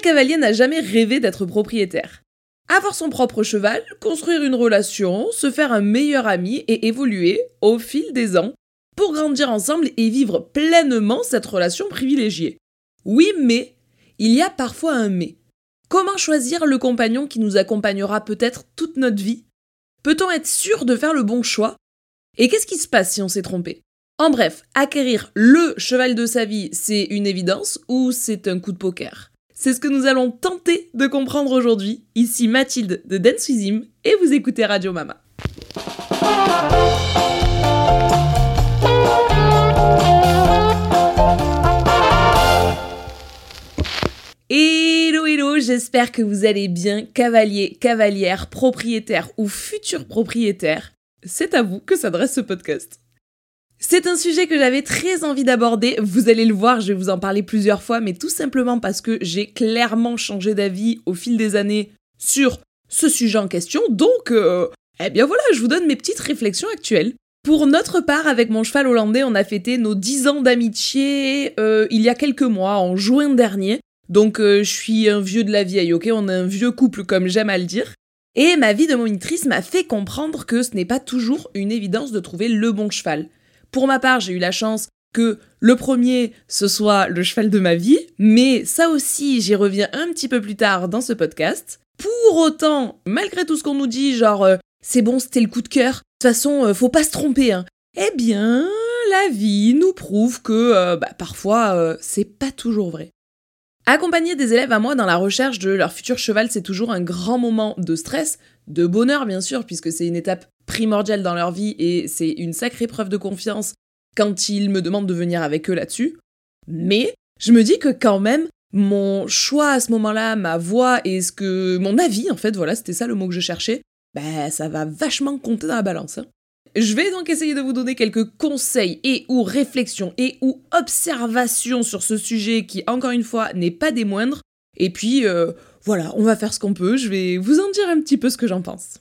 Cavalier n'a jamais rêvé d'être propriétaire? Avoir son propre cheval, construire une relation, se faire un meilleur ami et évoluer au fil des ans pour grandir ensemble et vivre pleinement cette relation privilégiée. Oui, mais il y a parfois un mais. Comment choisir le compagnon qui nous accompagnera peut-être toute notre vie? Peut-on être sûr de faire le bon choix? Et qu'est-ce qui se passe si on s'est trompé? En bref, acquérir le cheval de sa vie, c'est une évidence ou c'est un coup de poker? C'est ce que nous allons tenter de comprendre aujourd'hui. Ici Mathilde de Dance et vous écoutez Radio Mama. Hello hello, j'espère que vous allez bien, cavalier, cavalière, propriétaire ou futur propriétaire. C'est à vous que s'adresse ce podcast. C'est un sujet que j'avais très envie d'aborder, vous allez le voir, je vais vous en parler plusieurs fois, mais tout simplement parce que j'ai clairement changé d'avis au fil des années sur ce sujet en question, donc, euh, eh bien voilà, je vous donne mes petites réflexions actuelles. Pour notre part, avec mon cheval hollandais, on a fêté nos 10 ans d'amitié euh, il y a quelques mois, en juin dernier, donc euh, je suis un vieux de la vieille, ok? On est un vieux couple comme j'aime à le dire. Et ma vie de monitrice m'a fait comprendre que ce n'est pas toujours une évidence de trouver le bon cheval. Pour ma part, j'ai eu la chance que le premier, ce soit le cheval de ma vie, mais ça aussi, j'y reviens un petit peu plus tard dans ce podcast. Pour autant, malgré tout ce qu'on nous dit, genre, euh, c'est bon, c'était le coup de cœur, de toute façon, euh, faut pas se tromper, hein. Eh bien, la vie nous prouve que, bah, parfois, c'est pas toujours vrai. Accompagner des élèves à moi dans la recherche de leur futur cheval, c'est toujours un grand moment de stress, de bonheur bien sûr, puisque c'est une étape primordiale dans leur vie et c'est une sacrée preuve de confiance quand ils me demandent de venir avec eux là-dessus. Mais je me dis que quand même, mon choix à ce moment-là, ma voix et ce que mon avis, en fait, voilà, c'était ça le mot que je cherchais, ben ça va vachement compter dans la balance. Hein. Je vais donc essayer de vous donner quelques conseils et ou réflexions et ou observations sur ce sujet qui, encore une fois, n'est pas des moindres. Et puis, euh, voilà, on va faire ce qu'on peut, je vais vous en dire un petit peu ce que j'en pense.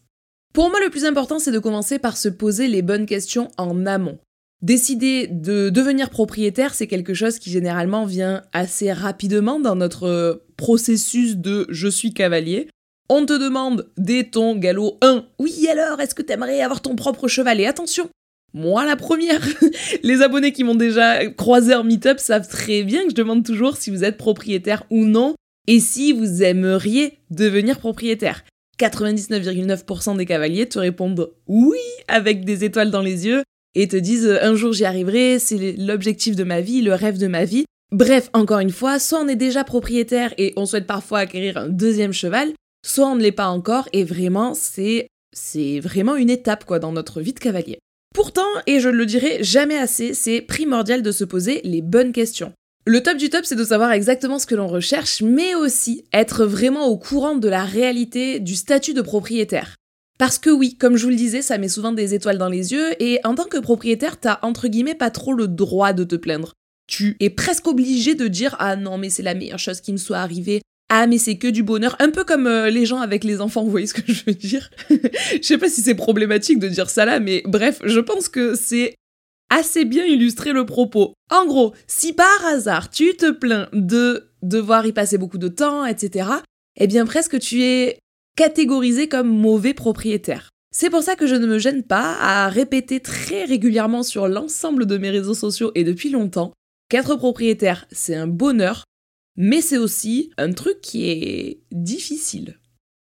Pour moi, le plus important, c'est de commencer par se poser les bonnes questions en amont. Décider de devenir propriétaire, c'est quelque chose qui généralement vient assez rapidement dans notre processus de je suis cavalier. On te demande dès ton galop 1, oui alors, est-ce que t'aimerais avoir ton propre cheval? Et attention, moi la première Les abonnés qui m'ont déjà croisé en meet-up savent très bien que je demande toujours si vous êtes propriétaire ou non, et si vous aimeriez devenir propriétaire. 99,9% des cavaliers te répondent oui avec des étoiles dans les yeux et te disent un jour j'y arriverai, c'est l'objectif de ma vie, le rêve de ma vie. Bref, encore une fois, soit on est déjà propriétaire et on souhaite parfois acquérir un deuxième cheval, soit on ne l'est pas encore, et vraiment, c'est, c'est vraiment une étape, quoi, dans notre vie de cavalier. Pourtant, et je ne le dirai jamais assez, c'est primordial de se poser les bonnes questions. Le top du top, c'est de savoir exactement ce que l'on recherche, mais aussi être vraiment au courant de la réalité du statut de propriétaire. Parce que oui, comme je vous le disais, ça met souvent des étoiles dans les yeux, et en tant que propriétaire, t'as entre guillemets pas trop le droit de te plaindre. Tu es presque obligé de dire Ah non, mais c'est la meilleure chose qui me soit arrivée, ah mais c'est que du bonheur, un peu comme euh, les gens avec les enfants, vous voyez ce que je veux dire? Je sais pas si c'est problématique de dire ça là, mais bref, je pense que c'est assez bien illustré le propos. En gros, si par hasard tu te plains de devoir y passer beaucoup de temps, etc., eh bien presque tu es catégorisé comme mauvais propriétaire. C'est pour ça que je ne me gêne pas à répéter très régulièrement sur l'ensemble de mes réseaux sociaux et depuis longtemps qu'être propriétaire, c'est un bonheur mais c'est aussi un truc qui est difficile.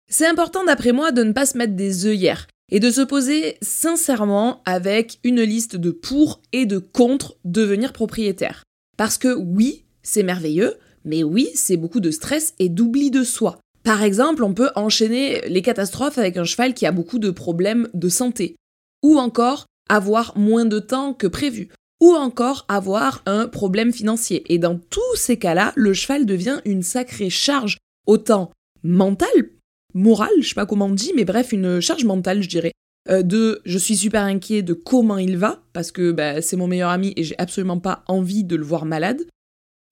C'est important d'après moi de ne pas se mettre des œillères et de se poser sincèrement avec une liste de pour et de contre devenir propriétaire. Parce que oui, c'est merveilleux, mais oui, c'est beaucoup de stress et d'oubli de soi. Par exemple, on peut enchaîner les catastrophes avec un cheval qui a beaucoup de problèmes de santé. Ou encore avoir moins de temps que prévu ou encore avoir un problème financier. Et dans tous ces cas-là, le cheval devient une sacrée charge, autant mentale, morale, je sais pas comment on dit, mais bref, une charge mentale, je dirais. Euh, de je suis super inquiet de comment il va, parce que bah, c'est mon meilleur ami et j'ai absolument pas envie de le voir malade.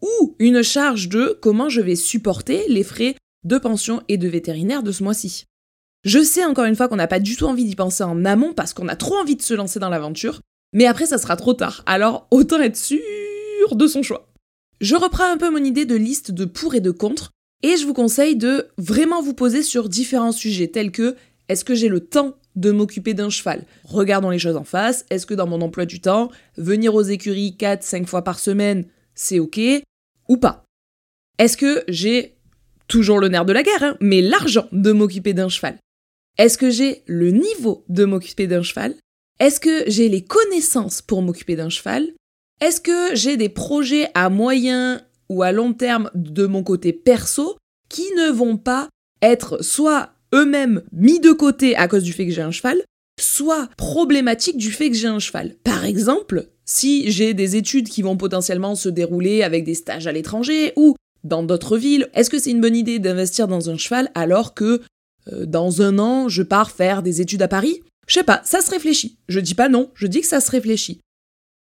Ou une charge de comment je vais supporter les frais de pension et de vétérinaire de ce mois-ci. Je sais encore une fois qu'on n'a pas du tout envie d'y penser en amont parce qu'on a trop envie de se lancer dans l'aventure, mais après, ça sera trop tard, alors autant être sûr de son choix. Je reprends un peu mon idée de liste de pour et de contre. Et je vous conseille de vraiment vous poser sur différents sujets tels que est-ce que j'ai le temps de m'occuper d'un cheval? Regardons les choses en face. Est-ce que dans mon emploi du temps, venir aux écuries 4-5 fois par semaine, c'est ok ou pas? Est-ce que j'ai toujours le nerf de la guerre, hein, mais l'argent de m'occuper d'un cheval? Est-ce que j'ai le niveau de m'occuper d'un cheval? Est-ce que j'ai les connaissances pour m'occuper d'un cheval? Est-ce que j'ai des projets à moyen ou à long terme de mon côté perso qui ne vont pas être soit eux-mêmes mis de côté à cause du fait que j'ai un cheval, soit problématiques du fait que j'ai un cheval. Par exemple, si j'ai des études qui vont potentiellement se dérouler avec des stages à l'étranger ou dans d'autres villes, est-ce que c'est une bonne idée d'investir dans un cheval alors que euh, dans un an je pars faire des études à Paris? Je sais pas, ça se réfléchit. Je dis pas non, je dis que ça se réfléchit.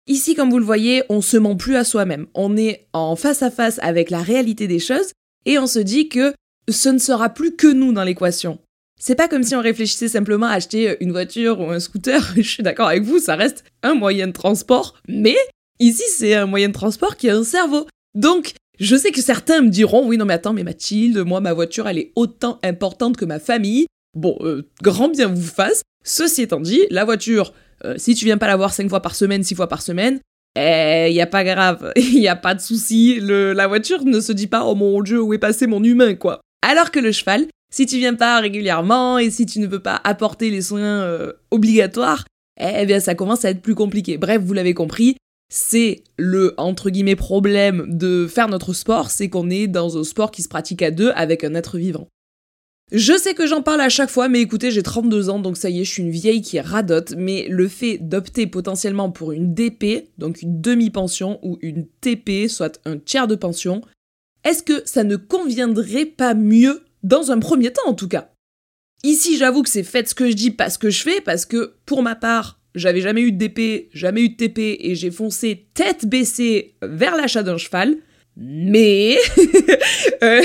Ici, comme vous le voyez, on se ment plus à soi-même. On est en face à face avec la réalité des choses et on se dit que ce ne sera plus que nous dans l'équation. C'est pas comme si on réfléchissait simplement à acheter une voiture ou un scooter. Je suis d'accord avec vous, ça reste un moyen de transport, mais ici c'est un moyen de transport qui a un cerveau. Donc, je sais que certains me diront oui non mais attends mais Mathilde, moi ma voiture elle est autant importante que ma famille. Bon, euh, grand bien vous fasse. Ceci étant dit, la voiture, euh, si tu viens pas la voir 5 fois par semaine, 6 fois par semaine, eh, y a pas grave, il a pas de souci, la voiture ne se dit pas oh mon dieu où est passé mon humain quoi. Alors que le cheval, si tu viens pas régulièrement et si tu ne veux pas apporter les soins euh, obligatoires, eh bien ça commence à être plus compliqué. Bref, vous l'avez compris, c'est le entre guillemets problème de faire notre sport, c'est qu'on est dans un sport qui se pratique à deux avec un être vivant. Je sais que j'en parle à chaque fois, mais écoutez, j'ai 32 ans, donc ça y est, je suis une vieille qui radote, mais le fait d'opter potentiellement pour une DP, donc une demi-pension, ou une TP, soit un tiers de pension, est-ce que ça ne conviendrait pas mieux, dans un premier temps en tout cas? Ici, j'avoue que c'est fait ce que je dis, pas ce que je fais, parce que pour ma part, j'avais jamais eu de DP, jamais eu de TP, et j'ai foncé tête baissée vers l'achat d'un cheval. Mais euh,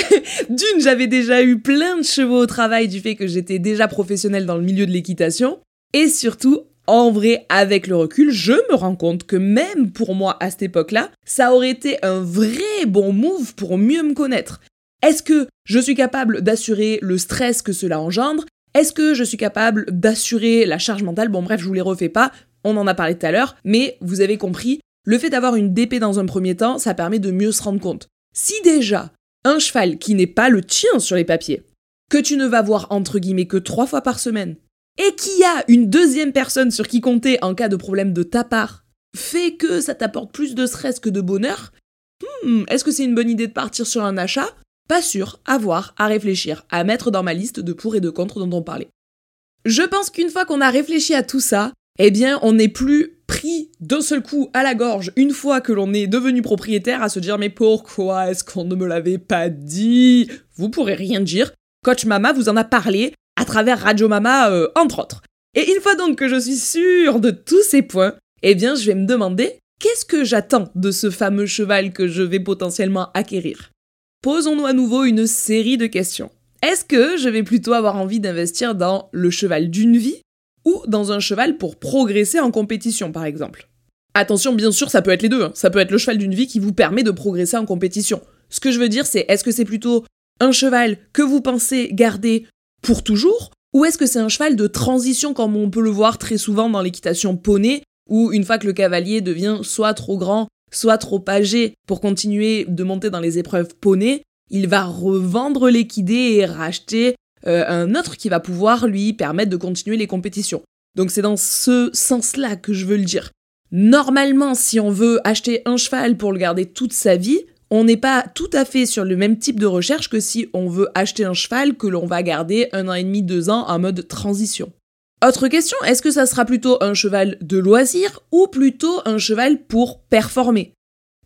d'une, j'avais déjà eu plein de chevaux au travail du fait que j'étais déjà professionnelle dans le milieu de l'équitation. Et surtout, en vrai, avec le recul, je me rends compte que même pour moi à cette époque-là, ça aurait été un vrai bon move pour mieux me connaître. Est-ce que je suis capable d'assurer le stress que cela engendre? Est-ce que je suis capable d'assurer la charge mentale? Bon bref, je vous les refais pas, on en a parlé tout à l'heure, mais vous avez compris, le fait d'avoir une DP dans un premier temps, ça permet de mieux se rendre compte. Si déjà, un cheval qui n'est pas le tien sur les papiers, que tu ne vas voir entre guillemets que trois fois par semaine, et qu'il y a une deuxième personne sur qui compter en cas de problème de ta part, fait que ça t'apporte plus de stress que de bonheur, hmm, est-ce que c'est une bonne idée de partir sur un achat? Pas sûr, à voir, à réfléchir, à mettre dans ma liste de pour et de contre dont on parlait. Je pense qu'une fois qu'on a réfléchi à tout ça, eh bien, on n'est plus pris d'un seul coup à la gorge une fois que l'on est devenu propriétaire à se dire mais pourquoi est-ce qu'on ne me l'avait pas dit? Vous pourrez rien dire. Coach Mama vous en a parlé à travers Radio Mama euh, entre autres. Et une fois donc que je suis sûre de tous ces points, eh bien je vais me demander qu'est-ce que j'attends de ce fameux cheval que je vais potentiellement acquérir? Posons-nous à nouveau une série de questions. Est-ce que je vais plutôt avoir envie d'investir dans le cheval d'une vie ou dans un cheval pour progresser en compétition, par exemple. Attention, bien sûr, ça peut être les deux. Hein. Ça peut être le cheval d'une vie qui vous permet de progresser en compétition. Ce que je veux dire, c'est est-ce que c'est plutôt un cheval que vous pensez garder pour toujours ou est-ce que c'est un cheval de transition comme on peut le voir très souvent dans l'équitation poney où une fois que le cavalier devient soit trop grand, soit trop âgé pour continuer de monter dans les épreuves poney, il va revendre l'équidé et racheter euh, un autre qui va pouvoir lui permettre de continuer les compétitions. Donc c'est dans ce sens-là que je veux le dire. Normalement, si on veut acheter un cheval pour le garder toute sa vie, on n'est pas tout à fait sur le même type de recherche que si on veut acheter un cheval que l'on va garder un an et demi, deux ans en mode transition. Autre question, est-ce que ça sera plutôt un cheval de loisir ou plutôt un cheval pour performer?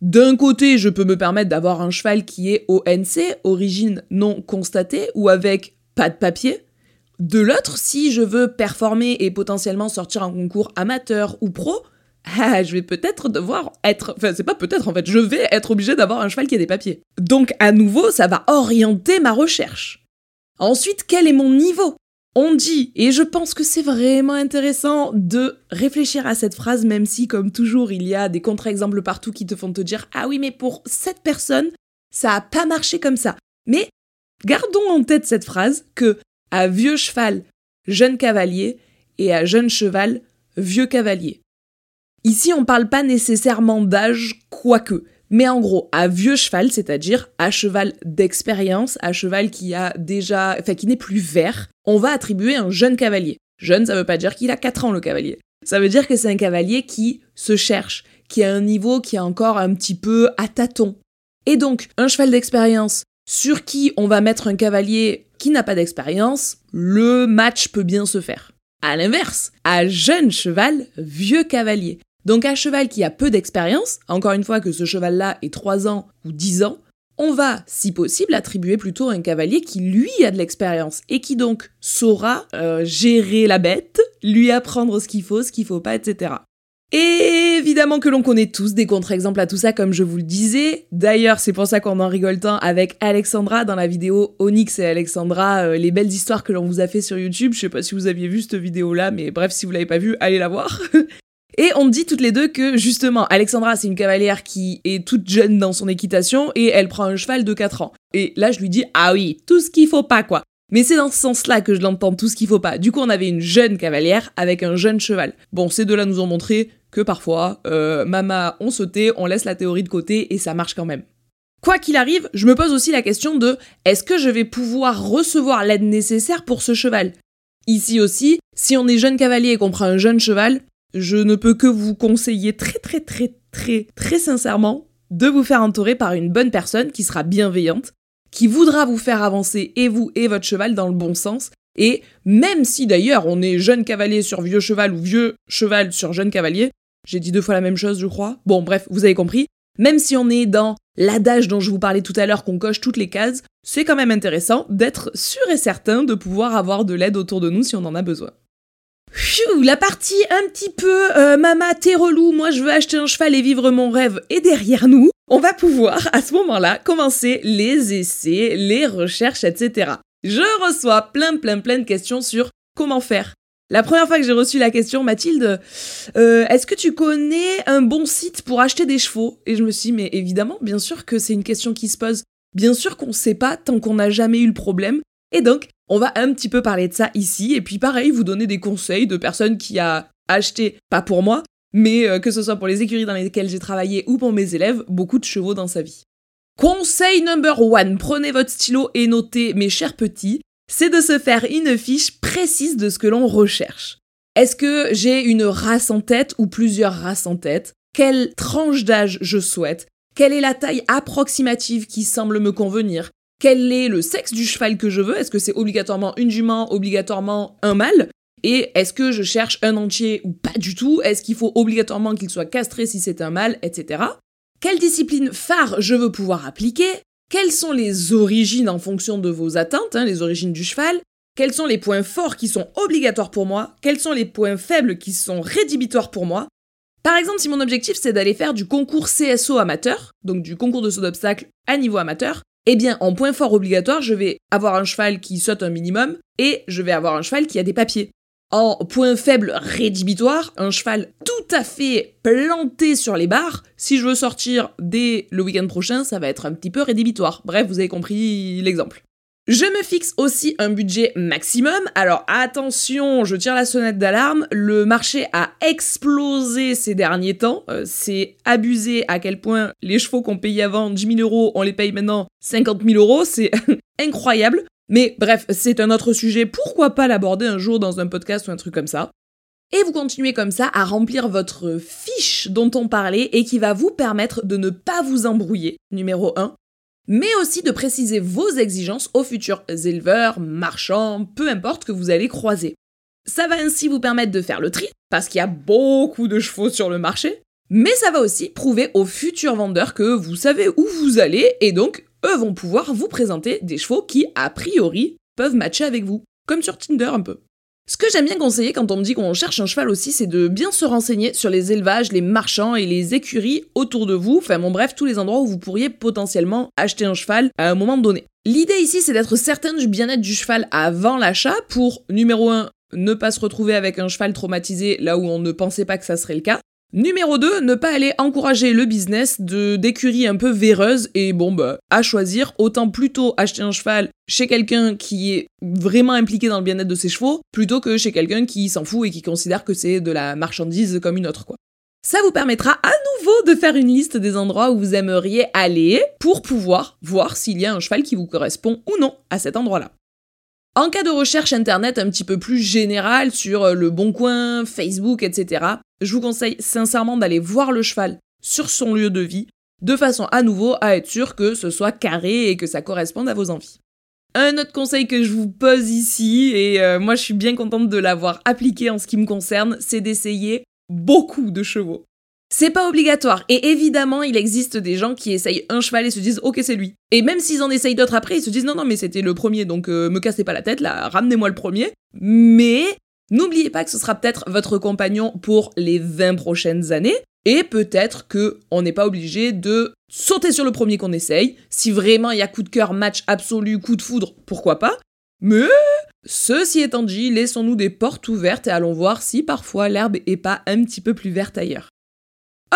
D'un côté, je peux me permettre d'avoir un cheval qui est ONC, origine non constatée, ou avec pas de papier. De l'autre, si je veux performer et potentiellement sortir un concours amateur ou pro, ah, je vais peut-être devoir être. Enfin, c'est pas peut-être en fait, je vais être obligé d'avoir un cheval qui a des papiers. Donc, à nouveau, ça va orienter ma recherche. Ensuite, quel est mon niveau? On dit, et je pense que c'est vraiment intéressant de réfléchir à cette phrase, même si, comme toujours, il y a des contre-exemples partout qui te font te dire Ah oui, mais pour cette personne, ça a pas marché comme ça. Mais Gardons en tête cette phrase que à vieux cheval, jeune cavalier et à jeune cheval, vieux cavalier. Ici, on parle pas nécessairement d'âge, quoique. Mais en gros, à vieux cheval, c'est-à-dire à cheval d'expérience, à cheval qui a déjà, enfin qui n'est plus vert, on va attribuer un jeune cavalier. Jeune, ça veut pas dire qu'il a 4 ans le cavalier. Ça veut dire que c'est un cavalier qui se cherche, qui a un niveau qui est encore un petit peu à tâtons. Et donc, un cheval d'expérience sur qui on va mettre un cavalier qui n'a pas d'expérience, le match peut bien se faire. À l'inverse, à jeune cheval, vieux cavalier. Donc un cheval qui a peu d'expérience, encore une fois que ce cheval-là ait 3 ans ou 10 ans, on va, si possible, attribuer plutôt un cavalier qui, lui, a de l'expérience et qui donc saura euh, gérer la bête, lui apprendre ce qu'il faut, ce qu'il faut pas, etc. Et évidemment que l'on connaît tous des contre-exemples à tout ça, comme je vous le disais. D'ailleurs, c'est pour ça qu'on en rigole tant avec Alexandra dans la vidéo Onyx et Alexandra, euh, les belles histoires que l'on vous a fait sur YouTube. Je sais pas si vous aviez vu cette vidéo-là, mais bref, si vous l'avez pas vue, allez la voir. Et on dit toutes les deux que justement, Alexandra, c'est une cavalière qui est toute jeune dans son équitation et elle prend un cheval de 4 ans. Et là, je lui dis, ah oui, tout ce qu'il faut pas, quoi. Mais c'est dans ce sens-là que je l'entends, tout ce qu'il faut pas. Du coup, on avait une jeune cavalière avec un jeune cheval. Bon, ces deux-là nous ont montré que parfois, euh, mama, on sautait, on laisse la théorie de côté et ça marche quand même. Quoi qu'il arrive, je me pose aussi la question de est-ce que je vais pouvoir recevoir l'aide nécessaire pour ce cheval? Ici aussi, si on est jeune cavalier et qu'on prend un jeune cheval, je ne peux que vous conseiller très très très très très sincèrement de vous faire entourer par une bonne personne qui sera bienveillante, qui voudra vous faire avancer et vous et votre cheval dans le bon sens. Et même si d'ailleurs on est jeune cavalier sur vieux cheval ou vieux cheval sur jeune cavalier, j'ai dit deux fois la même chose je crois, bon bref, vous avez compris, même si on est dans l'adage dont je vous parlais tout à l'heure qu'on coche toutes les cases, c'est quand même intéressant d'être sûr et certain de pouvoir avoir de l'aide autour de nous si on en a besoin. Pfiou, la partie un petit peu euh, mama t'es relou, moi je veux acheter un cheval et vivre mon rêve est derrière nous. On va pouvoir à ce moment-là commencer les essais, les recherches, etc. Je reçois plein plein plein de questions sur comment faire. La première fois que j'ai reçu la question, Mathilde, euh, est-ce que tu connais un bon site pour acheter des chevaux? Et je me suis mais évidemment, bien sûr que c'est une question qui se pose. Bien sûr qu'on ne sait pas tant qu'on n'a jamais eu le problème. Et donc, on va un petit peu parler de ça ici, et puis pareil, vous donner des conseils de personnes qui a acheté, pas pour moi, mais euh, que ce soit pour les écuries dans lesquelles j'ai travaillé ou pour mes élèves, beaucoup de chevaux dans sa vie. Conseil number one, prenez votre stylo et notez, mes chers petits, c'est de se faire une fiche précise de ce que l'on recherche. Est-ce que j'ai une race en tête ou plusieurs races en tête? Quelle tranche d'âge je souhaite? Quelle est la taille approximative qui semble me convenir? Quel est le sexe du cheval que je veux? Est-ce que c'est obligatoirement une jument, obligatoirement un mâle? Et est-ce que je cherche un entier ou pas du tout? Est-ce qu'il faut obligatoirement qu'il soit castré si c'est un mâle, etc. Quelle discipline phare je veux pouvoir appliquer? Quelles sont les origines en fonction de vos attentes, hein, les origines du cheval? Quels sont les points forts qui sont obligatoires pour moi? Quels sont les points faibles qui sont rédhibitoires pour moi? Par exemple, si mon objectif c'est d'aller faire du concours CSO amateur, donc du concours de saut d'obstacle à niveau amateur, eh bien, en point fort obligatoire, je vais avoir un cheval qui saute un minimum et je vais avoir un cheval qui a des papiers. En point faible rédhibitoire, un cheval tout à fait planté sur les barres, si je veux sortir dès le week-end prochain, ça va être un petit peu rédhibitoire. Bref, vous avez compris l'exemple. Je me fixe aussi un budget maximum. Alors attention, je tire la sonnette d'alarme. Le marché a explosé ces derniers temps. Euh, c'est abusé à quel point les chevaux qu'on payait avant 10 000 euros, on les paye maintenant 50 000 euros. C'est incroyable. Mais bref, c'est un autre sujet. Pourquoi pas l'aborder un jour dans un podcast ou un truc comme ça? Et vous continuez comme ça à remplir votre fiche dont on parlait et qui va vous permettre de ne pas vous embrouiller, numéro 1, mais aussi de préciser vos exigences aux futurs éleveurs, marchands, peu importe que vous allez croiser. Ça va ainsi vous permettre de faire le tri, parce qu'il y a beaucoup de chevaux sur le marché, mais ça va aussi prouver aux futurs vendeurs que vous savez où vous allez, et donc eux vont pouvoir vous présenter des chevaux qui, a priori, peuvent matcher avec vous, comme sur Tinder un peu. Ce que j'aime bien conseiller quand on me dit qu'on cherche un cheval aussi, c'est de bien se renseigner sur les élevages, les marchands et les écuries autour de vous, enfin bon bref, tous les endroits où vous pourriez potentiellement acheter un cheval à un moment donné. L'idée ici, c'est d'être certain du bien-être du cheval avant l'achat pour, numéro 1, ne pas se retrouver avec un cheval traumatisé là où on ne pensait pas que ça serait le cas. Numéro 2, ne pas aller encourager le business de d'écuries un peu véreuses et bon bah à choisir, autant plutôt acheter un cheval chez quelqu'un qui est vraiment impliqué dans le bien-être de ses chevaux plutôt que chez quelqu'un qui s'en fout et qui considère que c'est de la marchandise comme une autre quoi. Ça vous permettra à nouveau de faire une liste des endroits où vous aimeriez aller pour pouvoir voir s'il y a un cheval qui vous correspond ou non à cet endroit-là. En cas de recherche internet un petit peu plus générale sur le Bon Coin, Facebook, etc., je vous conseille sincèrement d'aller voir le cheval sur son lieu de vie, de façon à nouveau à être sûr que ce soit carré et que ça corresponde à vos envies. Un autre conseil que je vous pose ici, et euh, moi je suis bien contente de l'avoir appliqué en ce qui me concerne, c'est d'essayer beaucoup de chevaux. C'est pas obligatoire. Et évidemment, il existe des gens qui essayent un cheval et se disent ok c'est lui. Et même s'ils en essayent d'autres après, ils se disent non non mais c'était le premier donc euh, me cassez pas la tête là, ramenez-moi le premier. Mais n'oubliez pas que ce sera peut-être votre compagnon pour les 20 prochaines années. Et peut-être que on n'est pas obligé de sauter sur le premier qu'on essaye. Si vraiment il y a coup de cœur, match absolu, coup de foudre, pourquoi pas? Mais ceci étant dit, laissons-nous des portes ouvertes et allons voir si parfois l'herbe est pas un petit peu plus verte ailleurs.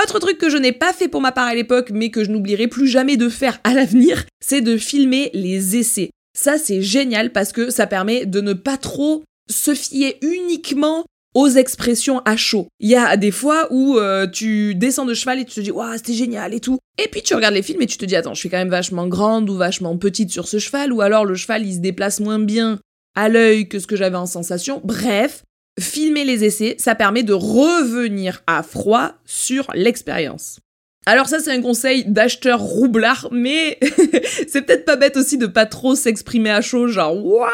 Autre truc que je n'ai pas fait pour ma part à l'époque, mais que je n'oublierai plus jamais de faire à l'avenir, c'est de filmer les essais. Ça, c'est génial parce que ça permet de ne pas trop se fier uniquement aux expressions à chaud. Il y a des fois où euh, tu descends de cheval et tu te dis waouh c'était génial et tout. Et puis tu regardes les films et tu te dis attends je suis quand même vachement grande ou vachement petite sur ce cheval ou alors le cheval il se déplace moins bien à l'œil que ce que j'avais en sensation. Bref, filmer les essais, ça permet de revenir à froid sur l'expérience. Alors ça c'est un conseil d'acheteur roublard, mais c'est peut-être pas bête aussi de pas trop s'exprimer à chaud, genre waouh,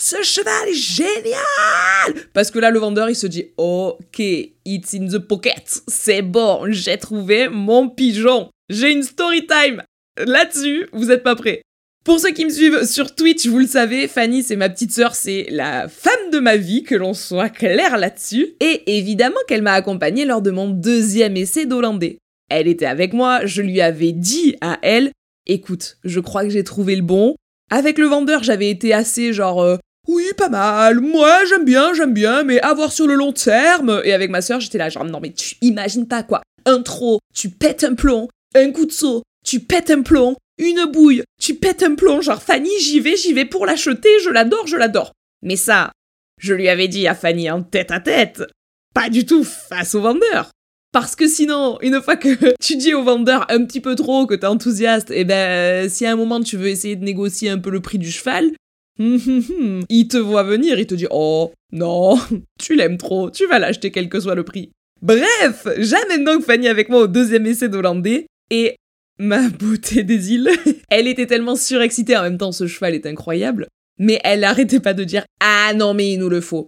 ce cheval est génial Parce que là le vendeur il se dit ok, it's in the pocket, c'est bon, j'ai trouvé mon pigeon, j'ai une story time. Là-dessus, vous êtes pas prêts. Pour ceux qui me suivent sur Twitch, vous le savez, Fanny, c'est ma petite sœur, c'est la femme de ma vie, que l'on soit clair là-dessus. Et évidemment qu'elle m'a accompagnée lors de mon deuxième essai d'hollandais. Elle était avec moi, je lui avais dit à elle, écoute, je crois que j'ai trouvé le bon. Avec le vendeur, j'avais été assez genre, euh, oui, pas mal, moi j'aime bien, j'aime bien, mais avoir sur le long terme. Et avec ma sœur, j'étais là genre, non mais tu imagines pas quoi. Intro, tu pètes un plomb, un coup de saut, tu pètes un plomb, une bouille, tu pètes un plomb, genre Fanny, j'y vais, j'y vais pour l'acheter, je l'adore, je l'adore. Mais ça, je lui avais dit à Fanny en tête à tête, pas du tout face au vendeur. Parce que sinon, une fois que tu dis au vendeur un petit peu trop que t'es enthousiaste, et eh ben, si à un moment tu veux essayer de négocier un peu le prix du cheval, il te voit venir, il te dit Oh, non, tu l'aimes trop, tu vas l'acheter quel que soit le prix. Bref, j'amène donc Fanny avec moi au deuxième essai d'Hollandais, et ma beauté des îles. elle était tellement surexcitée, en même temps ce cheval est incroyable, mais elle arrêtait pas de dire Ah non mais il nous le faut.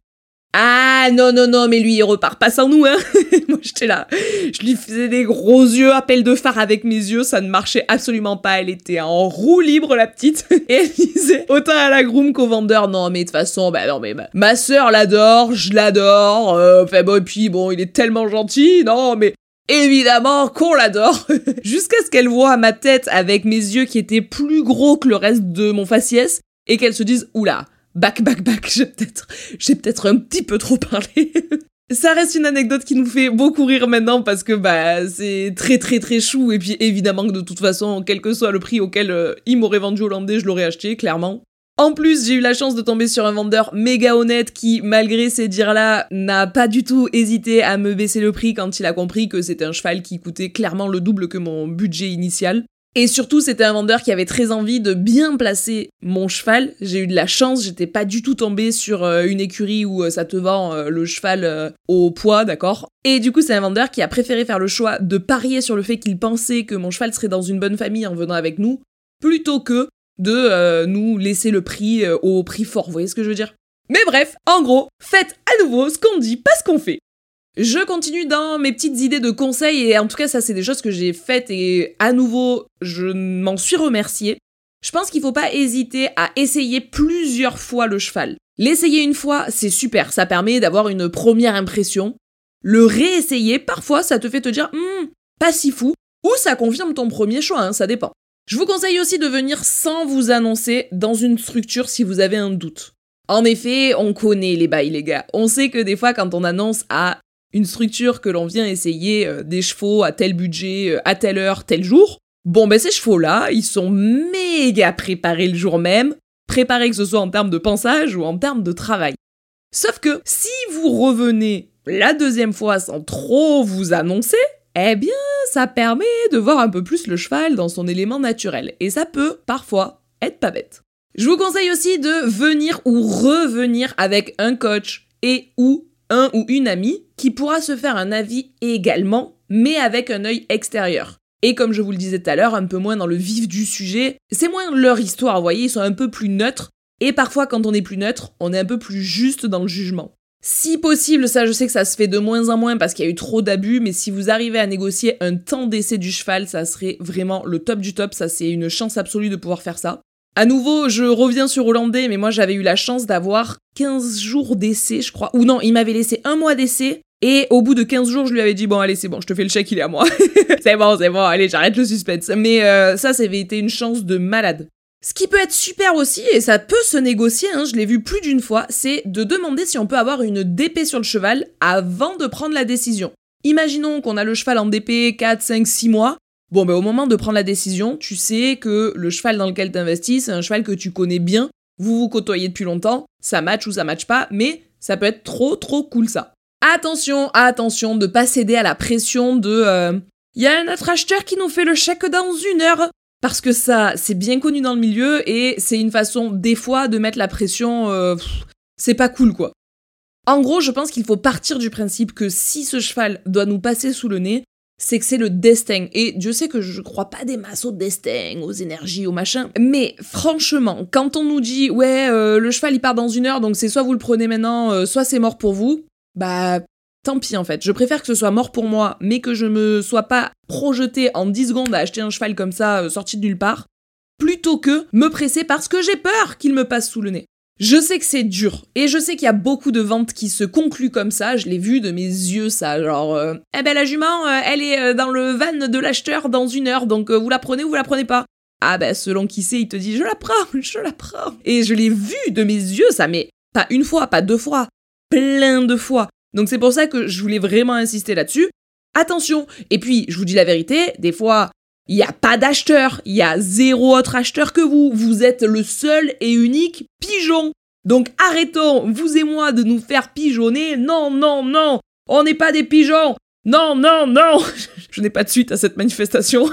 Ah non non non mais lui il repart pas sans nous hein. Moi j'étais là, je lui faisais des gros yeux, appel de phare avec mes yeux, ça ne marchait absolument pas, elle était en roue libre la petite. Et elle disait autant à la groom qu'au vendeur non mais de toute façon bah non mais ma sœur l'adore, je l'adore, euh, enfin bon et puis bon il est tellement gentil, non mais évidemment qu'on l'adore, jusqu'à ce qu'elle voit ma tête avec mes yeux qui étaient plus gros que le reste de mon faciès et qu'elle se dise oula, back back back, j'ai peut-être j'ai peut-être un petit peu trop parlé. Ça reste une anecdote qui nous fait beaucoup rire maintenant parce que bah c'est très très très chou et puis évidemment que de toute façon quel que soit le prix auquel euh, il m'aurait vendu hollandais je l'aurais acheté clairement. En plus, j'ai eu la chance de tomber sur un vendeur méga honnête qui, malgré ces dires-là, n'a pas du tout hésité à me baisser le prix quand il a compris que c'était un cheval qui coûtait clairement le double que mon budget initial. Et surtout, c'était un vendeur qui avait très envie de bien placer mon cheval. J'ai eu de la chance, j'étais pas du tout tombée sur euh, une écurie où euh, ça te vend euh, le cheval au poids, d'accord? Et du coup, c'est un vendeur qui a préféré faire le choix de parier sur le fait qu'il pensait que mon cheval serait dans une bonne famille en venant avec nous, plutôt que de nous laisser le prix au prix fort, vous voyez ce que je veux dire? Mais bref, en gros, faites à nouveau ce qu'on dit, pas ce qu'on fait. Je continue dans mes petites idées de conseils et en tout cas ça c'est des choses que j'ai faites et à nouveau je m'en suis remerciée. Je pense qu'il faut pas hésiter à essayer plusieurs fois le cheval. L'essayer une fois, c'est super, ça permet d'avoir une première impression. Le réessayer, parfois ça te fait te dire hmm, pas si fou, ou ça confirme ton premier choix, hein, ça dépend. Je vous conseille aussi de venir sans vous annoncer dans une structure si vous avez un doute. En effet, on connaît les bails, les gars. On sait que des fois, quand on annonce à une structure que l'on vient essayer euh, des chevaux à tel budget, euh, à telle heure, tel jour. Bon, ben ces chevaux-là, ils sont méga préparés le jour même, préparés que ce soit en termes de pensage ou en termes de travail. Sauf que si vous revenez la deuxième fois sans trop vous annoncer, eh bien, ça permet de voir un peu plus le cheval dans son élément naturel. Et ça peut, parfois, être pas bête. Je vous conseille aussi de venir ou revenir avec un coach et ou un ou une amie qui pourra se faire un avis également, mais avec un œil extérieur. Et comme je vous le disais tout à l'heure, un peu moins dans le vif du sujet, c'est moins leur histoire, vous voyez, ils sont un peu plus neutres, et parfois quand on est plus neutre, on est un peu plus juste dans le jugement. Si possible, ça je sais que ça se fait de moins en moins parce qu'il y a eu trop d'abus, mais si vous arrivez à négocier un temps d'essai du cheval, ça serait vraiment le top du top, ça c'est une chance absolue de pouvoir faire ça. À nouveau, je reviens sur Hollandais, mais moi j'avais eu la chance d'avoir 15 jours d'essai, je crois. Ou non, il m'avait laissé un mois d'essai. Et au bout de 15 jours, je lui avais dit bon allez c'est bon, je te fais le chèque, il est à moi. c'est bon, c'est bon, allez j'arrête le suspense. Mais euh, ça, ça avait été une chance de malade. Ce qui peut être super aussi, et ça peut se négocier, hein, je l'ai vu plus d'une fois, c'est de demander si on peut avoir une DP sur le cheval avant de prendre la décision. Imaginons qu'on a le cheval en DP 4, 5, 6 mois, Bon, ben au moment de prendre la décision, tu sais que le cheval dans lequel tu investis, c'est un cheval que tu connais bien, vous vous côtoyez depuis longtemps, ça match ou ça match pas, mais ça peut être trop trop cool ça. Attention, attention de pas céder à la pression de il euh, y a un autre acheteur qui nous fait le chèque dans une heure. Parce que ça, c'est bien connu dans le milieu et c'est une façon des fois de mettre la pression. Euh, c'est pas cool quoi. En gros, je pense qu'il faut partir du principe que si ce cheval doit nous passer sous le nez, c'est que c'est le destin. Et Dieu sait que je crois pas des masses au destin, aux énergies, au machin. Mais franchement, quand on nous dit ouais, euh, le cheval il part dans une heure, donc c'est soit vous le prenez maintenant, euh, soit c'est mort pour vous, bah tant pis en fait. Je préfère que ce soit mort pour moi, mais que je me sois pas projeté en 10 secondes à acheter un cheval comme ça, euh, sorti de nulle part, plutôt que me presser parce que j'ai peur qu'il me passe sous le nez. Je sais que c'est dur, et je sais qu'il y a beaucoup de ventes qui se concluent comme ça, je l'ai vu de mes yeux ça, genre euh, Eh ben la jument, euh, elle est euh, dans le van de l'acheteur dans une heure, donc vous la prenez ou vous la prenez pas ?» Ah ben selon qui c'est, il te dit « Je la prends, je la prends !» Et je l'ai vu de mes yeux ça, mais pas une fois, pas deux fois, plein de fois. Donc c'est pour ça que je voulais vraiment insister là-dessus. Attention Et puis, je vous dis la vérité, des fois, il n'y a pas d'acheteur, il y a zéro autre acheteur que vous. Vous êtes le seul et unique pigeon. Donc arrêtons, vous et moi, de nous faire pigeonner. Non, non, non, on n'est pas des pigeons. Non, non, non. Je n'ai pas de suite à cette manifestation.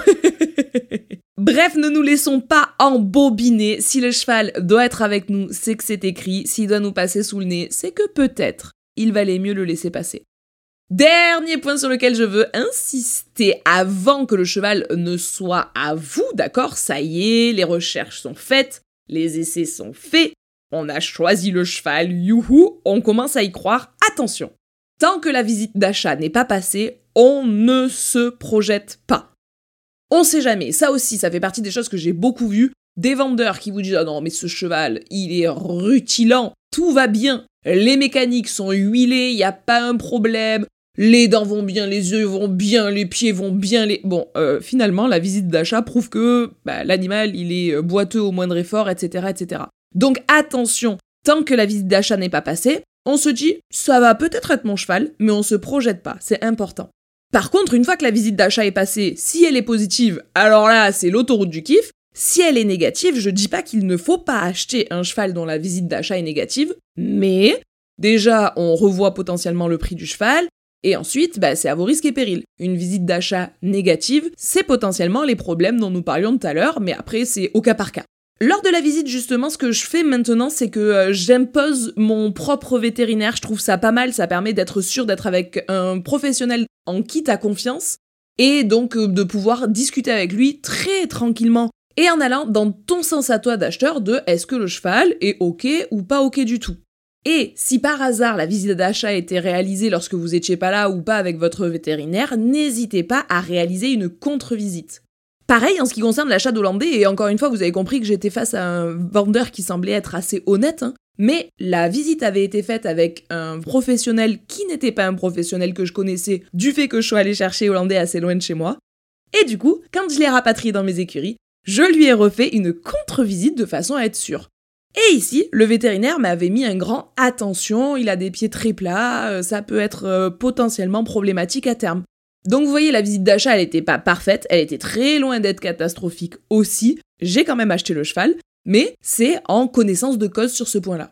Bref, ne nous laissons pas embobiner. Si le cheval doit être avec nous, c'est que c'est écrit. S'il doit nous passer sous le nez, c'est que peut-être il valait mieux le laisser passer. Dernier point sur lequel je veux insister avant que le cheval ne soit à vous, d'accord? Ça y est, les recherches sont faites, les essais sont faits, on a choisi le cheval, youhou, on commence à y croire. Attention, tant que la visite d'achat n'est pas passée, on ne se projette pas. On sait jamais, ça aussi, ça fait partie des choses que j'ai beaucoup vues. Des vendeurs qui vous disent Ah non, mais ce cheval, il est rutilant, tout va bien, les mécaniques sont huilées, il n'y a pas un problème, les dents vont bien, les yeux vont bien, les pieds vont bien. Les... Bon, euh, finalement, la visite d'achat prouve que bah, l'animal, il est euh, boiteux au moindre effort, etc., etc. Donc attention, tant que la visite d'achat n'est pas passée, on se dit, ça va peut-être être mon cheval, mais on se projette pas, c'est important. Par contre, une fois que la visite d'achat est passée, si elle est positive, alors là, c'est l'autoroute du kiff. Si elle est négative, je dis pas qu'il ne faut pas acheter un cheval dont la visite d'achat est négative, mais déjà, on revoit potentiellement le prix du cheval, et ensuite, bah, c'est à vos risques et périls. Une visite d'achat négative, c'est potentiellement les problèmes dont nous parlions tout à l'heure, mais après, c'est au cas par cas. Lors de la visite, justement, ce que je fais maintenant, c'est que euh, j'impose mon propre vétérinaire. Je trouve ça pas mal, ça permet d'être sûr d'être avec un professionnel en qui t'as confiance, et donc euh, de pouvoir discuter avec lui très tranquillement et en allant dans ton sens à toi d'acheteur de est-ce que le cheval est ok ou pas ok du tout. Et si par hasard la visite d'achat était réalisée lorsque vous étiez pas là ou pas avec votre vétérinaire, n'hésitez pas à réaliser une contre-visite. Pareil en ce qui concerne l'achat d'Hollandais, et encore une fois, vous avez compris que j'étais face à un vendeur qui semblait être assez honnête, hein, mais la visite avait été faite avec un professionnel qui n'était pas un professionnel que je connaissais, du fait que je suis allée chercher Hollandais assez loin de chez moi. Et du coup, quand je l'ai rapatrié dans mes écuries, je lui ai refait une contre-visite de façon à être sûre. Et ici, le vétérinaire m'avait mis un grand attention, il a des pieds très plats, euh, ça peut être euh, potentiellement problématique à terme. Donc vous voyez, la visite d'achat, elle n'était pas parfaite, elle était très loin d'être catastrophique aussi. J'ai quand même acheté le cheval, mais c'est en connaissance de cause sur ce point-là.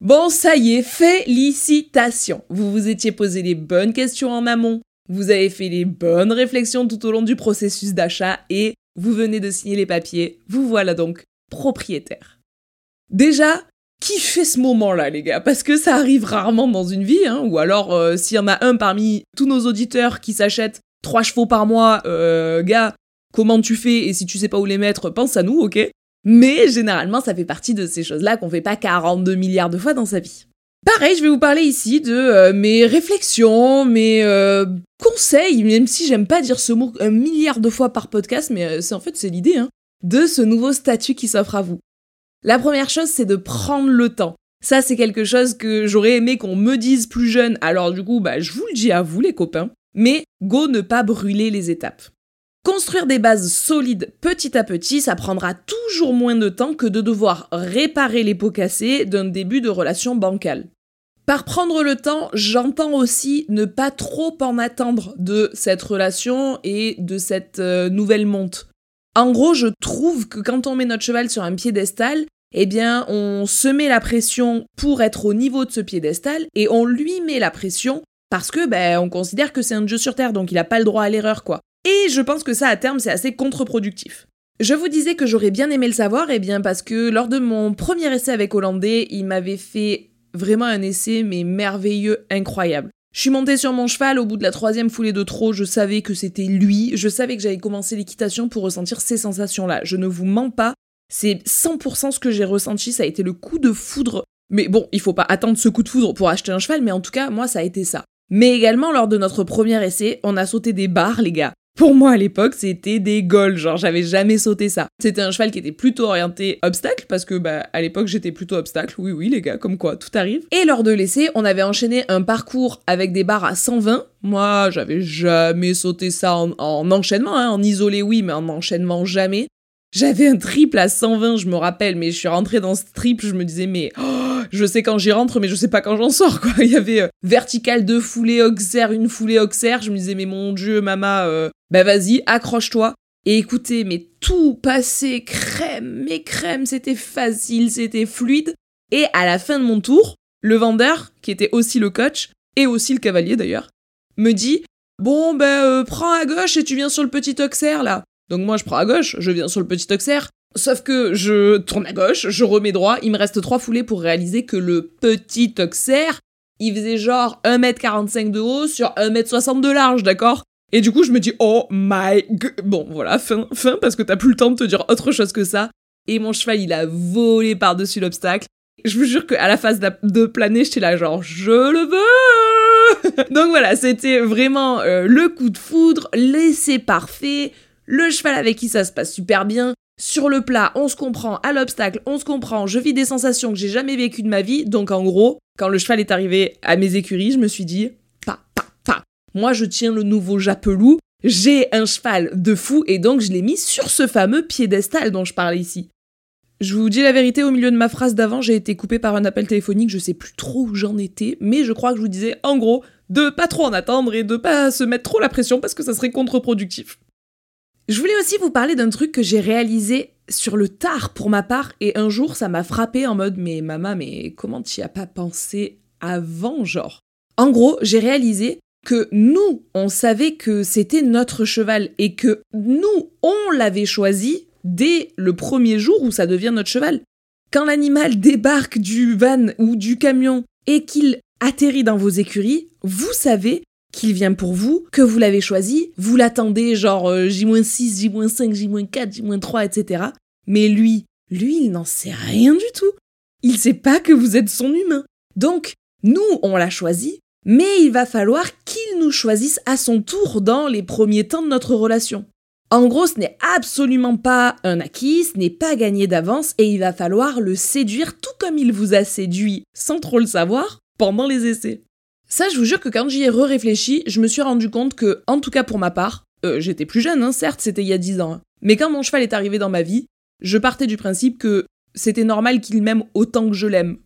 Bon, ça y est, félicitations Vous vous étiez posé les bonnes questions en amont, vous avez fait les bonnes réflexions tout au long du processus d'achat et vous venez de signer les papiers, vous voilà donc propriétaire. Déjà, kiffez ce moment-là, les gars, parce que ça arrive rarement dans une vie, hein, ou alors euh, s'il y en a un parmi tous nos auditeurs qui s'achète trois chevaux par mois, euh, gars, comment tu fais et si tu sais pas où les mettre, pense à nous, ok? Mais généralement, ça fait partie de ces choses-là qu'on fait pas 42 milliards de fois dans sa vie. Pareil, je vais vous parler ici de euh, mes réflexions, mes conseils, même si j'aime pas dire ce mot un milliard de fois par podcast, mais c'est en fait c'est l'idée, hein, de ce nouveau statut qui s'offre à vous. La première chose, c'est de prendre le temps. Ça, c'est quelque chose que j'aurais aimé qu'on me dise plus jeune, alors du coup, bah, je vous le dis à vous, les copains. Mais go ne pas brûler les étapes. Construire des bases solides petit à petit, ça prendra toujours moins de temps que de devoir réparer les pots cassés d'un début de relation bancale. Par prendre le temps, j'entends aussi ne pas trop en attendre de cette relation et de cette euh, nouvelle monte. En gros, je trouve que quand on met notre cheval sur un piédestal, eh bien, on se met la pression pour être au niveau de ce piédestal et on lui met la pression parce que ben, on considère que c'est un jeu sur terre, donc il n'a pas le droit à l'erreur, quoi. Et je pense que ça, à terme, c'est assez contre-productif. Je vous disais que j'aurais bien aimé le savoir, eh bien parce que lors de mon premier essai avec Hollandais, il m'avait fait vraiment un essai, mais merveilleux, incroyable. Je suis montée sur mon cheval, au bout de la troisième foulée de trop, je savais que c'était lui, je savais que j'avais commencé l'équitation pour ressentir ces sensations-là. Je ne vous mens pas, c'est 100% ce que j'ai ressenti, ça a été le coup de foudre. Mais bon, il faut pas attendre ce coup de foudre pour acheter un cheval, mais en tout cas, moi, ça a été ça. Mais également, lors de notre premier essai, on a sauté des barres, les gars. Pour moi, à l'époque, c'était des goals, genre j'avais jamais sauté ça. C'était un cheval qui était plutôt orienté obstacle, parce que bah à l'époque j'étais plutôt obstacle, oui oui les gars, comme quoi, tout arrive. Et lors de l'essai, on avait enchaîné un parcours avec des barres à 120. Moi, j'avais jamais sauté ça en, enchaînement, hein. en isolé oui, mais en enchaînement jamais. J'avais un triple à 120, je me rappelle, mais je suis rentrée dans ce triple, je me disais, mais oh, je sais quand j'y rentre, mais je sais pas quand j'en sors. Il y avait euh, vertical, deux foulées auxerre, une foulée auxerre, je me disais, mais mon dieu, mama, euh, bah vas-y, accroche-toi. Et écoutez, mais tout passait crème, mais crème, c'était facile, c'était fluide. Et à la fin de mon tour, le vendeur, qui était aussi le coach, et aussi le cavalier d'ailleurs, me dit, bon ben prends à gauche et tu viens sur le petit auxerre là. Donc moi je prends à gauche, je viens sur le petit auxerre, sauf que je tourne à gauche, je remets droit, il me reste trois foulées pour réaliser que le petit auxerre, il faisait genre 1m45 de haut sur 1m60 de large, d'accord? Et du coup je me dis oh my god, bon voilà, fin, fin parce que t'as plus le temps de te dire autre chose que ça. Et mon cheval il a volé par-dessus l'obstacle. Je vous jure qu'à la phase de planer, j'étais là genre je le veux Donc voilà, c'était vraiment euh, le coup de foudre, l'essai parfait, le cheval avec qui ça se passe super bien. Sur le plat, on se comprend, à l'obstacle, on se comprend, je vis des sensations que j'ai jamais vécues de ma vie. Donc en gros, quand le cheval est arrivé à mes écuries, je me suis dit, pa, pa, pa. Moi, je tiens le nouveau Japelou, j'ai un cheval de fou et donc je l'ai mis sur ce fameux piédestal dont je parlais ici. Je vous dis la vérité, au milieu de ma phrase d'avant, j'ai été coupé par un appel téléphonique, je sais plus trop où j'en étais, mais je crois que je vous disais, en gros, de pas trop en attendre et de pas se mettre trop la pression parce que ça serait contre-productif. Je voulais aussi vous parler d'un truc que j'ai réalisé sur le tard pour ma part et un jour ça m'a frappé en mode mais maman mais comment tu y as pas pensé avant genre? En gros, j'ai réalisé que nous, on savait que c'était notre cheval et que nous, on l'avait choisi dès le premier jour où ça devient notre cheval. Quand l'animal débarque du van ou du camion et qu'il atterrit dans vos écuries, vous savez qu'il vient pour vous, que vous l'avez choisi, vous l'attendez genre euh, J-6, J-5, J-4, J-3, etc. Mais lui, lui, il n'en sait rien du tout. Il sait pas que vous êtes son humain. Donc, nous, on l'a choisi, mais il va falloir qu'il nous choisisse à son tour dans les premiers temps de notre relation. En gros, ce n'est absolument pas un acquis, ce n'est pas gagné d'avance, et il va falloir le séduire tout comme il vous a séduit, sans trop le savoir, pendant les essais. Ça, je vous jure que quand j'y ai re-réfléchi, je me suis rendu compte que, en tout cas pour ma part, euh, j'étais plus jeune, hein, certes, c'était il y a 10 ans, hein, mais quand mon cheval est arrivé dans ma vie, je partais du principe que c'était normal qu'il m'aime autant que je l'aime.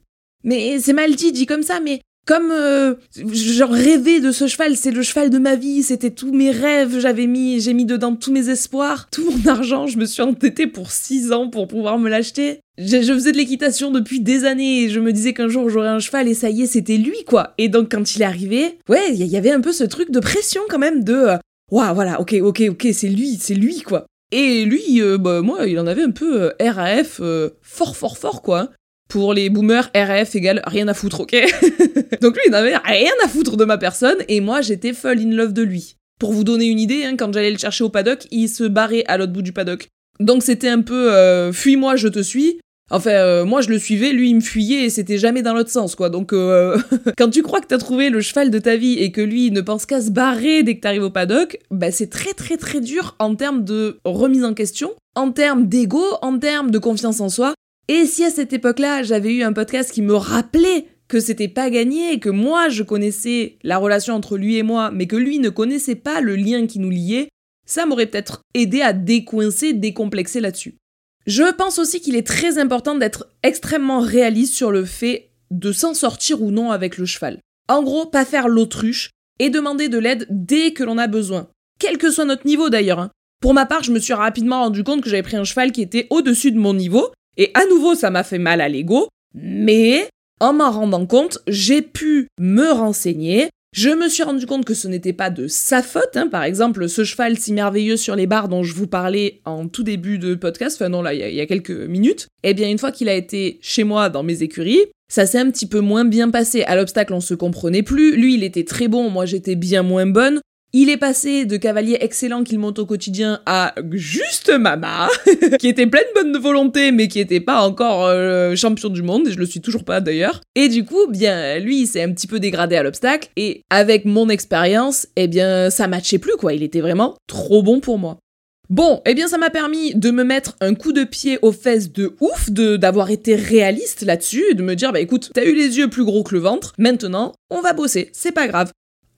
Mais c'est mal dit, dit comme ça, mais comme euh, genre rêver de ce cheval, c'est le cheval de ma vie, c'était tous mes rêves, j'avais mis, j'ai mis dedans tous mes espoirs, tout mon argent, je me suis endettée pour 6 ans pour pouvoir me l'acheter. Je, faisais de l'équitation depuis des années et je me disais qu'un jour j'aurais un cheval et ça y est, c'était lui quoi. Et donc quand il est arrivé, ouais, il y avait un peu ce truc de pression quand même de euh, waouh, voilà, ok, ok, ok, c'est lui, c'est lui quoi. Et lui, euh, bah moi, il en avait un peu RAF fort, fort, fort quoi. Pour les boomers, RF égale rien à foutre, ok? Donc lui, il n'avait rien à foutre de ma personne, et moi, j'étais full in love de lui. Pour vous donner une idée, hein, quand j'allais le chercher au paddock, il se barrait à l'autre bout du paddock. Donc c'était un peu euh, fuis-moi, je te suis. Enfin, euh, moi je le suivais, lui il me fuyait et c'était jamais dans l'autre sens quoi. Donc euh, quand tu crois que t'as trouvé le cheval de ta vie et que lui ne pense qu'à se barrer dès que t'arrives au paddock, bah c'est très très très dur en termes de remise en question, en termes d'ego, en termes de confiance en soi. Et si à cette époque-là, j'avais eu un podcast qui me rappelait que c'était pas gagné, que moi je connaissais la relation entre lui et moi, mais que lui ne connaissait pas le lien qui nous liait, ça m'aurait peut-être aidé à décoincer, décomplexer là-dessus. Je pense aussi qu'il est très important d'être extrêmement réaliste sur le fait de s'en sortir ou non avec le cheval. En gros, pas faire l'autruche et demander de l'aide dès que l'on a besoin. Quel que soit notre niveau d'ailleurs. Hein. Pour ma part, je me suis rapidement rendu compte que j'avais pris un cheval qui était au-dessus de mon niveau et à nouveau, ça m'a fait mal à l'ego, mais en m'en rendant compte, j'ai pu me renseigner. Je me suis rendu compte que ce n'était pas de sa faute. Hein. Par exemple, ce cheval si merveilleux sur les barres dont je vous parlais en tout début de podcast, enfin non, là, il y, a quelques minutes, eh bien, une fois qu'il a été chez moi dans mes écuries, ça s'est un petit peu moins bien passé. À l'obstacle, on se comprenait plus. Lui, il était très bon, moi, j'étais bien moins bonne. Il est passé de cavalier excellent qu'il monte au quotidien à juste mama, qui était pleine bonne volonté, mais qui était pas encore euh, champion du monde, et je le suis toujours pas d'ailleurs. Et du coup, bien, lui, il s'est un petit peu dégradé à l'obstacle, et avec mon expérience, eh bien, ça matchait plus, quoi. Il était vraiment trop bon pour moi. Bon, eh bien ça m'a permis de me mettre un coup de pied aux fesses de ouf, de d'avoir été réaliste là-dessus, de me dire bah écoute, t'as eu les yeux plus gros que le ventre, maintenant on va bosser, c'est pas grave.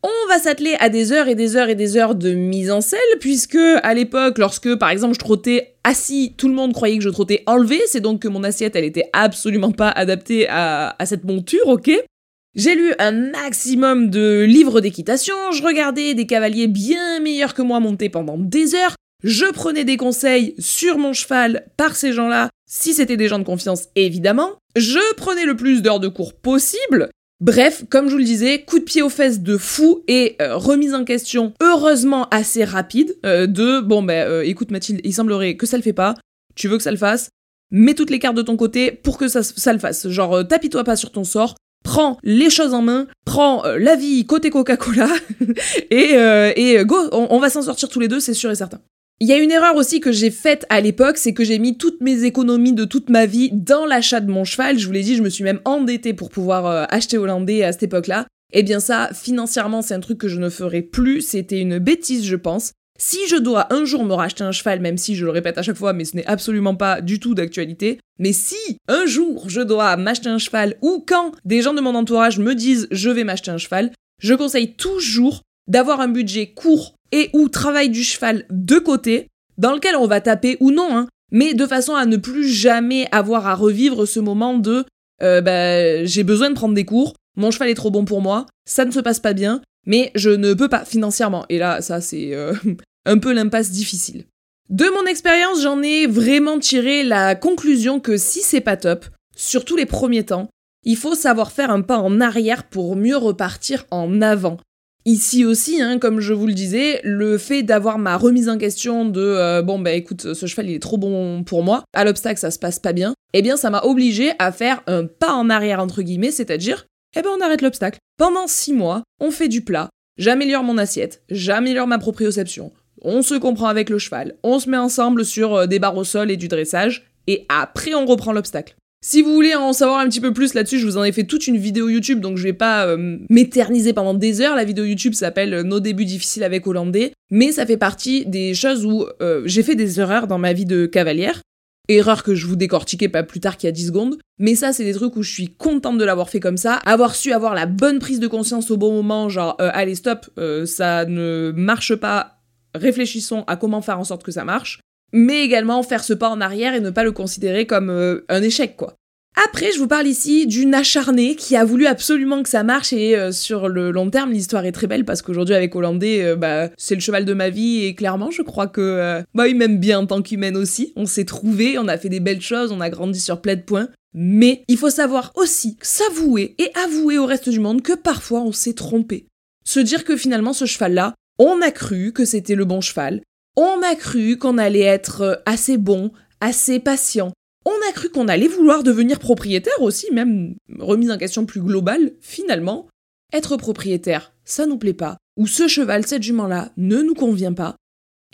On va s'atteler à des heures et des heures et des heures de mise en selle, puisque à l'époque, lorsque par exemple je trottais assis, tout le monde croyait que je trottais enlevé, c'est donc que mon assiette elle était absolument pas adaptée à, à cette monture, ok? J'ai lu un maximum de livres d'équitation, je regardais des cavaliers bien meilleurs que moi monter pendant des heures, je prenais des conseils sur mon cheval par ces gens-là, si c'était des gens de confiance évidemment, je prenais le plus d'heures de cours possible, Bref, comme je vous le disais, coup de pied aux fesses de fou et euh, remise en question heureusement assez rapide euh, de bon ben euh, écoute Mathilde, il semblerait que ça le fait pas, tu veux que ça le fasse, mets toutes les cartes de ton côté pour que ça, ça le fasse. Genre tapis-toi pas sur ton sort, prends les choses en main, prends la vie côté Coca-Cola et, et go, on va s'en sortir tous les deux, c'est sûr et certain. Il y a une erreur aussi que j'ai faite à l'époque, c'est que j'ai mis toutes mes économies de toute ma vie dans l'achat de mon cheval. Je vous l'ai dit, je me suis même endettée pour pouvoir euh, acheter hollandais à cette époque-là. Eh bien ça, financièrement, c'est un truc que je ne ferai plus. C'était une bêtise, je pense. Si je dois un jour me racheter un cheval, même si je le répète à chaque fois, mais ce n'est absolument pas du tout d'actualité, mais si un jour je dois m'acheter un cheval ou quand des gens de mon entourage me disent je vais m'acheter un cheval, je conseille toujours d'avoir un budget court et ou travail du cheval de côté, dans lequel on va taper ou non, hein, mais de façon à ne plus jamais avoir à revivre ce moment de euh, bah, j'ai besoin de prendre des cours, mon cheval est trop bon pour moi, ça ne se passe pas bien, mais je ne peux pas financièrement. Et là, ça c'est euh, un peu l'impasse difficile. De mon expérience, j'en ai vraiment tiré la conclusion que si c'est pas top, surtout les premiers temps, il faut savoir faire un pas en arrière pour mieux repartir en avant. Ici aussi, hein, comme je vous le disais, le fait d'avoir ma remise en question de euh, bon bah écoute, ce cheval il est trop bon pour moi, à l'obstacle ça se passe pas bien, eh bien ça m'a obligé à faire un pas en arrière entre guillemets, c'est-à-dire eh ben on arrête l'obstacle. Pendant six mois, on fait du plat, j'améliore mon assiette, j'améliore ma proprioception, on se comprend avec le cheval, on se met ensemble sur euh, des barres au sol et du dressage, et après on reprend l'obstacle. Si vous voulez en savoir un petit peu plus là-dessus, je vous en ai fait toute une vidéo YouTube, donc je vais pas euh, m'éterniser pendant des heures. La vidéo YouTube s'appelle euh, Nos débuts difficiles avec Hollandais, mais ça fait partie des choses où euh, j'ai fait des erreurs dans ma vie de cavalière. Erreurs que je vous décortiquais pas plus tard qu'il y a 10 secondes. Mais ça, c'est des trucs où je suis contente de l'avoir fait comme ça. Avoir su avoir la bonne prise de conscience au bon moment, genre, allez, stop, ça ne marche pas, réfléchissons à comment faire en sorte que ça marche. Mais également faire ce pas en arrière et ne pas le considérer comme euh, un échec, quoi. Après, je vous parle ici d'une acharnée qui a voulu absolument que ça marche et euh, sur le long terme, l'histoire est très belle parce qu'aujourd'hui avec Hollandais, euh, bah, c'est le cheval de ma vie et clairement, je crois que bah, il m'aime bien en tant qu'humaine aussi. On s'est trouvé, on a fait des belles choses, on a grandi sur plein de points. Mais il faut savoir aussi s'avouer et avouer au reste du monde que parfois on s'est trompé. Se dire que finalement ce cheval-là, on a cru que c'était le bon cheval, on a cru qu'on allait être assez bon, assez patient, on a cru qu'on allait vouloir devenir propriétaire aussi, même remise en question plus globale, finalement. Être propriétaire, ça nous plaît pas, ou ce cheval, cette jument-là, ne nous convient pas,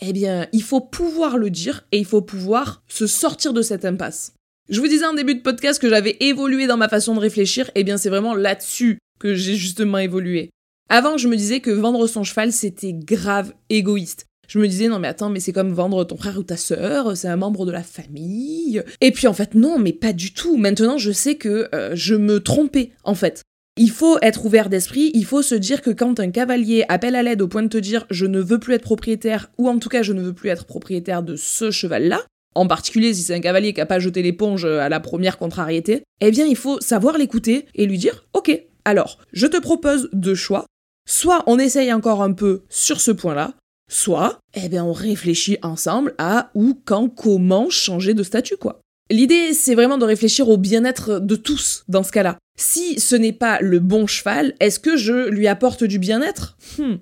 eh bien, il faut pouvoir le dire et il faut pouvoir se sortir de cette impasse. Je vous disais en début de podcast que j'avais évolué dans ma façon de réfléchir, eh bien c'est vraiment là-dessus que j'ai justement évolué. Avant, je me disais que vendre son cheval, c'était grave égoïste je me disais non mais attends mais c'est comme vendre ton frère ou ta sœur, c'est un membre de la famille. Et puis en fait non mais pas du tout. Maintenant je sais que euh, je me trompais en fait. Il faut être ouvert d'esprit, il faut se dire que quand un cavalier appelle à l'aide au point de te dire je ne veux plus être propriétaire, ou en tout cas je ne veux plus être propriétaire de ce cheval-là, en particulier si c'est un cavalier qui n'a pas jeté l'éponge à la première contrariété, eh bien il faut savoir l'écouter et lui dire ok, alors je te propose deux choix, soit on essaye encore un peu sur ce point-là, Soit, eh bien, on réfléchit ensemble à où, quand, comment changer de statut, quoi. L'idée, c'est vraiment de réfléchir au bien-être de tous dans ce cas-là. Si ce n'est pas le bon cheval, est-ce que je lui apporte du bien-être? Hmm.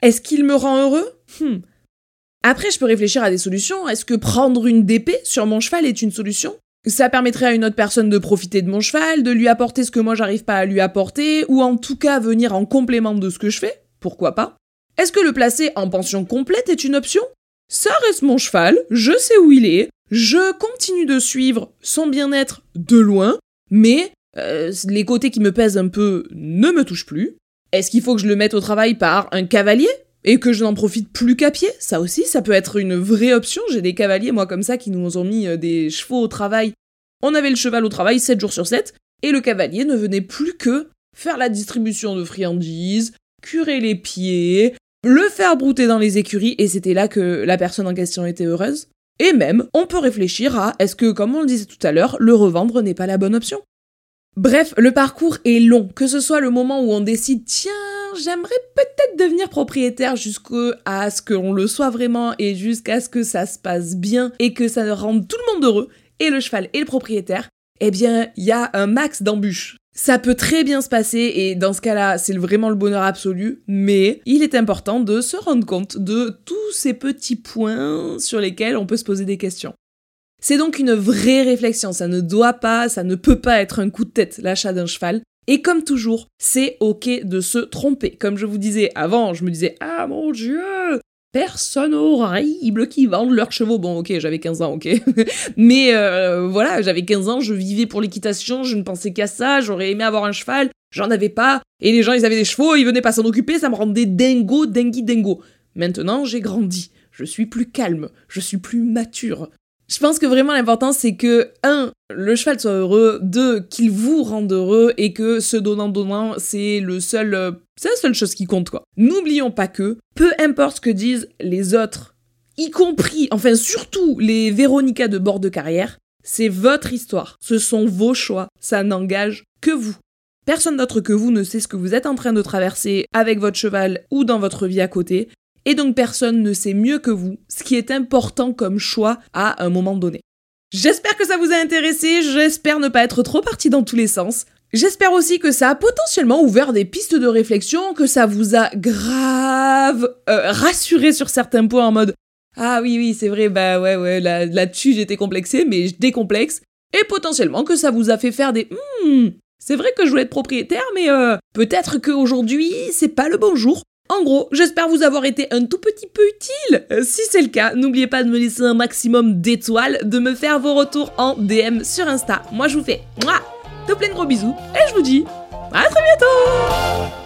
Est-ce qu'il me rend heureux? Hmm. Après, je peux réfléchir à des solutions. Est-ce que prendre une DP sur mon cheval est une solution? Ça permettrait à une autre personne de profiter de mon cheval, de lui apporter ce que moi j'arrive pas à lui apporter, ou en tout cas venir en complément de ce que je fais, pourquoi pas? Est-ce que le placer en pension complète est une option? Ça reste mon cheval, je sais où il est, je continue de suivre son bien-être de loin, mais euh, les côtés qui me pèsent un peu ne me touchent plus. Est-ce qu'il faut que je le mette au travail par un cavalier et que je n'en profite plus qu'à pied? Ça aussi, ça peut être une vraie option. J'ai des cavaliers, moi, comme ça, qui nous ont mis euh, des chevaux au travail. On avait le cheval au travail 7 jours sur 7, et le cavalier ne venait plus que faire la distribution de friandises, curer les pieds, le faire brouter dans les écuries, et c'était là que la personne en question était heureuse. Et même, on peut réfléchir à est-ce que, comme on le disait tout à l'heure, le revendre n'est pas la bonne option? Bref, le parcours est long, que ce soit le moment où on décide tiens, j'aimerais peut-être devenir propriétaire jusqu'à ce qu'on le soit vraiment et jusqu'à ce que ça se passe bien et que ça rende tout le monde heureux, et le cheval et le propriétaire, eh bien, il y a un max d'embûches. Ça peut très bien se passer et dans ce cas-là, c'est vraiment le bonheur absolu, mais il est important de se rendre compte de tous ces petits points sur lesquels on peut se poser des questions. C'est donc une vraie réflexion, ça ne doit pas, ça ne peut pas être un coup de tête, l'achat d'un cheval. Et comme toujours, c'est ok de se tromper. Comme je vous disais avant, je me disais Ah mon dieu, personne horrible qui vendent leurs chevaux. Bon, ok, j'avais 15 ans, ok. Mais euh, voilà, j'avais 15 ans, je vivais pour l'équitation, je ne pensais qu'à ça, j'aurais aimé avoir un cheval, j'en avais pas. Et les gens, ils avaient des chevaux, ils venaient pas s'en occuper, ça me rendait dingo, dingui, dingo. Maintenant, j'ai grandi, je suis plus calme, je suis plus mature. Je pense que vraiment l'important c'est que, un, le cheval soit heureux, deux, qu'il vous rende heureux et que ce donnant-donnant, c'est le seul, euh, c'est la seule chose qui compte quoi. N'oublions pas que, peu importe ce que disent les autres, y compris, enfin surtout les Véronica de bord de carrière, c'est votre histoire, ce sont vos choix, ça n'engage que vous. Personne d'autre que vous ne sait ce que vous êtes en train de traverser avec votre cheval ou dans votre vie à côté, et donc personne ne sait mieux que vous ce qui est important comme choix à un moment donné. J'espère que ça vous a intéressé, j'espère ne pas être trop parti dans tous les sens. J'espère aussi que ça a potentiellement ouvert des pistes de réflexion, que ça vous a grave euh, rassuré sur certains points en mode ah oui oui c'est vrai bah ouais ouais là-dessus j'étais complexé mais je décomplexe et potentiellement que ça vous a fait faire des hmm, c'est vrai que je voulais être propriétaire mais euh, peut-être qu'aujourd'hui c'est pas le bon jour en gros, j'espère vous avoir été un tout petit peu utile. Euh, si c'est le cas, n'oubliez pas de me laisser un maximum d'étoiles, de me faire vos retours en DM sur Insta. Moi, je vous fais moi, de plein gros bisous et je vous dis à très bientôt